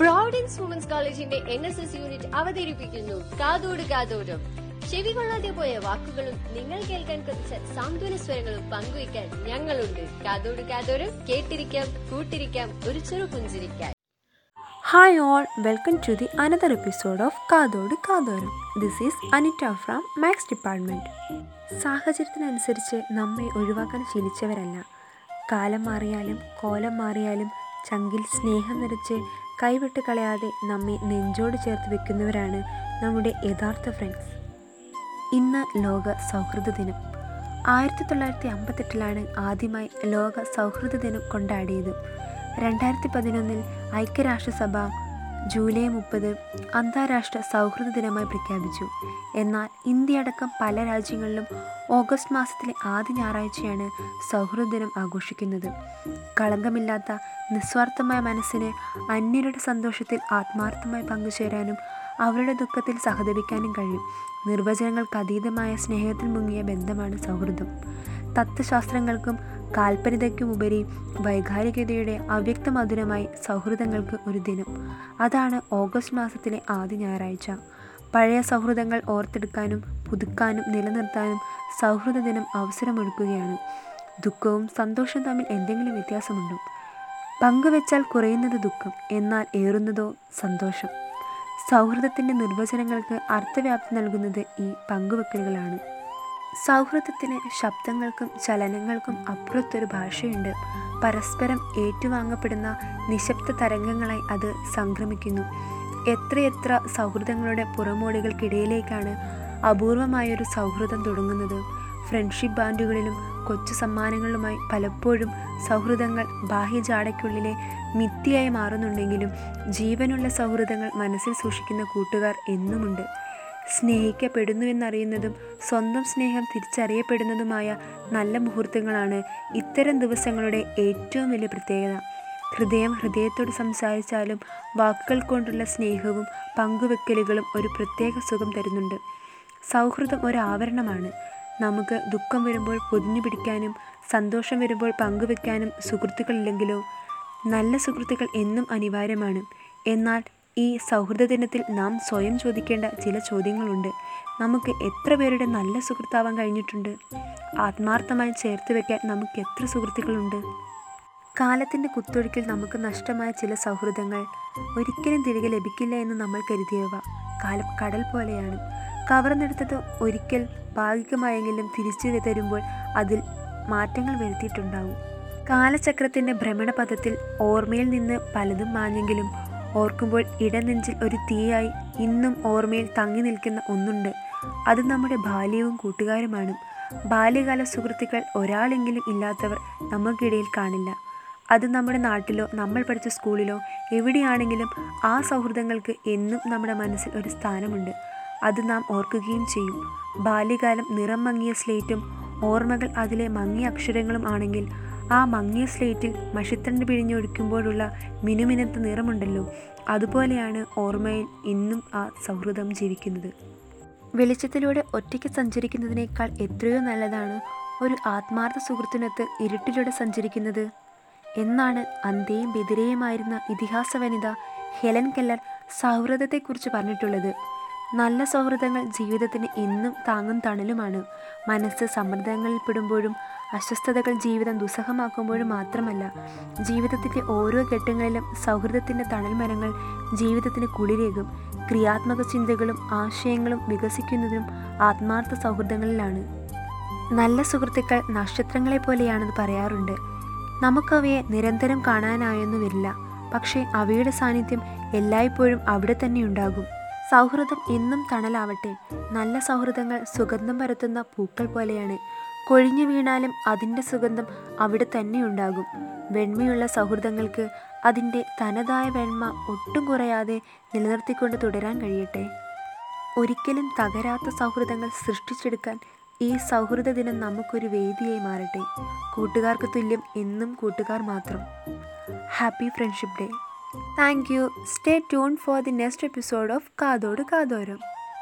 Providence women's കോളേജിന്റെ N S S unit അവതരിപ്പിക്കുന്നു. കാതോട് കാതോടും ചെവി കൊള്ളാതെ പോയ വാക്കുകളും നിങ്ങൾ കേൾക്കാൻ കൊതിച്ച സാന്ത്വന സ്വരങ്ങളും പങ്കുവയ്ക്കാൻ ഞങ്ങളുണ്ട്. കാതോട് കാതോരം കേട്ടിരിക്കാം കൂട്ടിരിക്കാം ഒരു ചെറു പുഞ്ചിരിക്കാൻ. Hi all welcome to the another episode of കാതോട് കാതോരം. This is Anita from maths department സാഹചര്യത്തിനനുസരിച്ച് നമ്മെ ഒഴിവാക്കാൻ ശീലിച്ചവരല്ല. കാലം മാറിയാലും കോലം മാറിയാലും ചങ്കിൽ സ്നേഹം നിറച്ച് കൈവിട്ട് കളയാതെ നമ്മെ നെഞ്ചോട് ചേർത്ത് വെക്കുന്നവരാണ് നമ്മുടെ യഥാർത്ഥ ഫ്രണ്ട്സ് ഇന്ന് ലോക സൗഹൃദ ദിനം. ആയിരത്തി തൊള്ളായിരത്തി അമ്പത്തെട്ടിലാണ് ആദ്യമായി ലോക സൗഹൃദ ദിനം കൊണ്ടാടിയത്. രണ്ടായിരത്തി പതിനൊന്നിൽ ഐക്യരാഷ്ട്രസഭ ജൂലൈ മുപ്പത് അന്താരാഷ്ട്ര സൗഹൃദ ദിനമായി പ്രഖ്യാപിച്ചു. എന്നാൽ ഇന്ത്യ അടക്കം പല രാജ്യങ്ങളിലും ഓഗസ്റ്റ് മാസത്തിലെ ആദ്യ ഞായറാഴ്ചയാണ് സൗഹൃദ ദിനം ആഘോഷിക്കുന്നത്. കളങ്കമില്ലാത്ത നിസ്വാർത്ഥമായ മനസ്സിന് അന്യരുടെ സന്തോഷത്തിൽ ആത്മാർത്ഥമായി പങ്കുചേരാനും അവരുടെ ദുഃഖത്തിൽ സഹതപിക്കാനും കഴിയും. നിർവചനങ്ങൾക്ക് അതീതമായ സ്നേഹത്തിൽ മുങ്ങിയ ബന്ധമാണ് സൗഹൃദം. തത്വശാസ്ത്രങ്ങൾക്കും കാൽപ്പനികയ്ക്കുമുപരി വൈകാരികതയുടെ അവ്യക്ത മധുരമായി സൗഹൃദങ്ങൾക്ക് ഒരു ദിനം. അതാണ് ഓഗസ്റ്റ് മാസത്തിലെ ആദ്യ ഞായറാഴ്ച. പഴയ സൗഹൃദങ്ങൾ ഓർത്തെടുക്കാനും പുതുക്കാനും നിലനിർത്താനും സൗഹൃദ ദിനം അവസരമൊരുക്കുകയാണ്. ദുഃഖവും സന്തോഷവും തമ്മിൽ എന്തെങ്കിലും വ്യത്യാസമുണ്ടോ? പങ്കുവെച്ചാൽ കുറയുന്നത് ദുഃഖം എന്നാൽ ഏറുന്നതോ സന്തോഷം. സൗഹൃദത്തിന്റെ നിർവചനങ്ങൾക്ക് അർത്ഥവ്യാപ്തി നൽകുന്നത് ഈ പങ്കുവെക്കലുകളാണ്. സൗഹൃദത്തിന് ശബ്ദങ്ങൾക്കും ചലനങ്ങൾക്കും അപ്പുറത്തൊരു ഭാഷയുണ്ട്. പരസ്പരം ഏറ്റുവാങ്ങപ്പെടുന്ന നിശബ്ദ തരംഗങ്ങളായി അത് സംക്രമിക്കുന്നു. എത്രയെത്ര സൗഹൃദങ്ങളുടെ പുറമോടികൾക്കിടയിലേക്കാണ് അപൂർവമായൊരു സൗഹൃദം തുടങ്ങുന്നത്. ഫ്രണ്ട്ഷിപ്പ് ബാൻഡുകളിലും കൊച്ചു സമ്മാനങ്ങളുമായി പലപ്പോഴും സൗഹൃദങ്ങൾ ബാഹ്യജാടയ്ക്കുള്ളിലെ മിത്തിയായി മാറുന്നുണ്ടെങ്കിലും ജീവനുള്ള സൗഹൃദങ്ങൾ മനസ്സിൽ സൂക്ഷിക്കുന്ന കൂട്ടുകാർ എന്നുമുണ്ട്. സ്നേഹിക്കപ്പെടുന്നുവെന്നറിയുന്നതും സ്വന്തം സ്നേഹം തിരിച്ചറിയപ്പെടുന്നതുമായ നല്ല മുഹൂർത്തങ്ങളാണ് ഇത്തരം ദിവസങ്ങളുടെ ഏറ്റവും വലിയ പ്രത്യേകത. ഹൃദയം ഹൃദയത്തോട് സംസാരിച്ചാലും വാക്കുകൾ കൊണ്ടുള്ള സ്നേഹവും പങ്കുവെക്കലുകളും ഒരു പ്രത്യേക സുഖം തരുന്നുണ്ട്. സൗഹൃദം ഒരു ആവരണമാണ് നമുക്ക് ദുഃഖം വരുമ്പോൾ പൊതിഞ്ഞു പിടിക്കാനും സന്തോഷം വരുമ്പോൾ പങ്കുവെക്കാനും സുഹൃത്തുക്കളില്ലെങ്കിലോ? നല്ല സുഹൃത്തുക്കൾ എന്നും അനിവാര്യമാണ്. എന്നാൽ ഈ സൗഹൃദ ദിനത്തിൽ നാം സ്വയം ചോദിക്കേണ്ട ചില ചോദ്യങ്ങളുണ്ട്. നമുക്ക് എത്ര പേരുടെ നല്ല സുഹൃത്താവാൻ കഴിഞ്ഞിട്ടുണ്ട്? ആത്മാർത്ഥമായി ചേർത്ത് വെക്കാൻ നമുക്ക് എത്ര സുഹൃത്തുക്കളുണ്ട്? കാലത്തിന്റെ കുത്തൊഴുക്കിൽ നമുക്ക് നഷ്ടമായ ചില സൗഹൃദങ്ങൾ ഒരിക്കലും തിരികെ ലഭിക്കില്ല എന്ന് നമ്മൾ കരുതിയവ. കാലം കടൽ പോലെയാണ്. കവർന്നെടുത്തത് ഒരിക്കൽ ഭാഗികമായെങ്കിലും തിരിച്ചു തരുമ്പോൾ അതിൽ മാറ്റങ്ങൾ വരുത്തിയിട്ടുണ്ടാവും. കാലചക്രത്തിന്റെ ഭ്രമണപഥത്തിൽ ഓർമ്മയിൽ നിന്ന് പലതും മാഞ്ഞെങ്കിലും ഓർക്കുമ്പോൾ ഇടനെഞ്ചിൽ ഒരു തീയായി ഇന്നും ഓർമ്മയിൽ തങ്ങി നിൽക്കുന്ന ഒന്നുണ്ട്. അത് നമ്മുടെ ബാല്യവും കൂട്ടുകാരുമാണ്. ബാല്യകാല സുഹൃത്തുക്കൾ ഒരാളെങ്കിലും ഇല്ലാത്തവർ നമുക്കിടയിൽ കാണില്ല. അത് നമ്മുടെ നാട്ടിലോ നമ്മൾ പഠിച്ച സ്കൂളിലോ എവിടെയാണെങ്കിലും ആ സൗഹൃദങ്ങൾക്ക് എന്നും നമ്മുടെ മനസ്സിൽ ഒരു സ്ഥാനമുണ്ട്. അത് നാം ഓർക്കുകയും ചെയ്യും. ബാല്യകാലം നിറം മങ്ങിയ സ്ലേറ്റും ഓർമ്മകൾ അതിലെ മങ്ങിയ അക്ഷരങ്ങളും ആണെങ്കിൽ ആ മങ്ങിയ സ്ലേറ്റിൽ മഷിത്തണ്ട് പിഴിഞ്ഞൊഴിക്കുമ്പോഴുള്ള മിനുമിനത്ത നിറമുണ്ടല്ലോ. അതുപോലെയാണ് ഓർമ്മയിൽ ഇന്നും ആ സൗഹൃദം ജീവിക്കുന്നത്. വെളിച്ചത്തിലൂടെ ഒറ്റയ്ക്ക് സഞ്ചരിക്കുന്നതിനേക്കാൾ എത്രയോ നല്ലതാണ് ഒരു ആത്മാർത്ഥ സുഹൃത്തിനൊത്ത് ഇരുട്ടിലൂടെ സഞ്ചരിക്കുന്നത്. എന്നാണ് അന്തയും ബെതിരയുമായിരുന്ന ഇതിഹാസ വനിത ഹെലൻ കെല്ലർ സൗഹൃദത്തെക്കുറിച്ച് പറഞ്ഞിട്ടുള്ളത്. നല്ല സൗഹൃദങ്ങൾ ജീവിതത്തിന് എന്നും താങ്ങും തണലുമാണ്. മനസ്സ് സമ്മർദ്ദങ്ങളിൽ പെടുമ്പോഴും അസ്വസ്ഥതകൾ ജീവിതം ദുസ്സഹമാക്കുമ്പോഴും മാത്രമല്ല ജീവിതത്തിന്റെ ഓരോ ഘട്ടങ്ങളിലും സൗഹൃദത്തിന്റെ തണൽമരങ്ങൾ ജീവിതത്തിന് കുളിരേകും. ക്രിയാത്മക ചിന്തകളും ആശയങ്ങളും വികസിക്കുന്നതിനും ആത്മാർത്ഥ സൗഹൃദങ്ങളിലാണ്. നല്ല സുഹൃത്തുക്കൾ നക്ഷത്രങ്ങളെ പോലെയാണെന്ന് പറയാറുണ്ട്. നമുക്കവയെ നിരന്തരം കാണാനായൊന്നും വരില്ല. പക്ഷേ അവയുടെ സാന്നിധ്യം എല്ലായ്പ്പോഴും അവിടെ തന്നെ ഉണ്ടാകും. സൗഹൃദം എന്നും തണലാവട്ടെ. നല്ല സൗഹൃദങ്ങൾ സുഗന്ധം പരത്തുന്ന പൂക്കൾ പോലെയാണ്. കൊഴിഞ്ഞു വീണാലും അതിന്റെ സുഗന്ധം അവിടെ തന്നെ ഉണ്ടാകും. വെണ്മയുള്ള സൗഹൃദങ്ങൾക്ക് അതിന്റെ തനതായ വെണ്മ ഒട്ടും കുറയാതെ നിലനിർത്തിക്കൊണ്ട് തുടരാൻ കഴിയട്ടെ. ഒരിക്കലും തകരാത്ത സൗഹൃദങ്ങൾ സൃഷ്ടിച്ചെടുക്കാൻ ഈ സൗഹൃദ ദിനം നമുക്കൊരു വേദിയായി മാറട്ടെ. കൂട്ടുകാർക്ക് തുല്യം എന്നും കൂട്ടുകാർ മാത്രം. Happy friendship day thank you stay tune for the next episode of കാതോട് കാതോരം.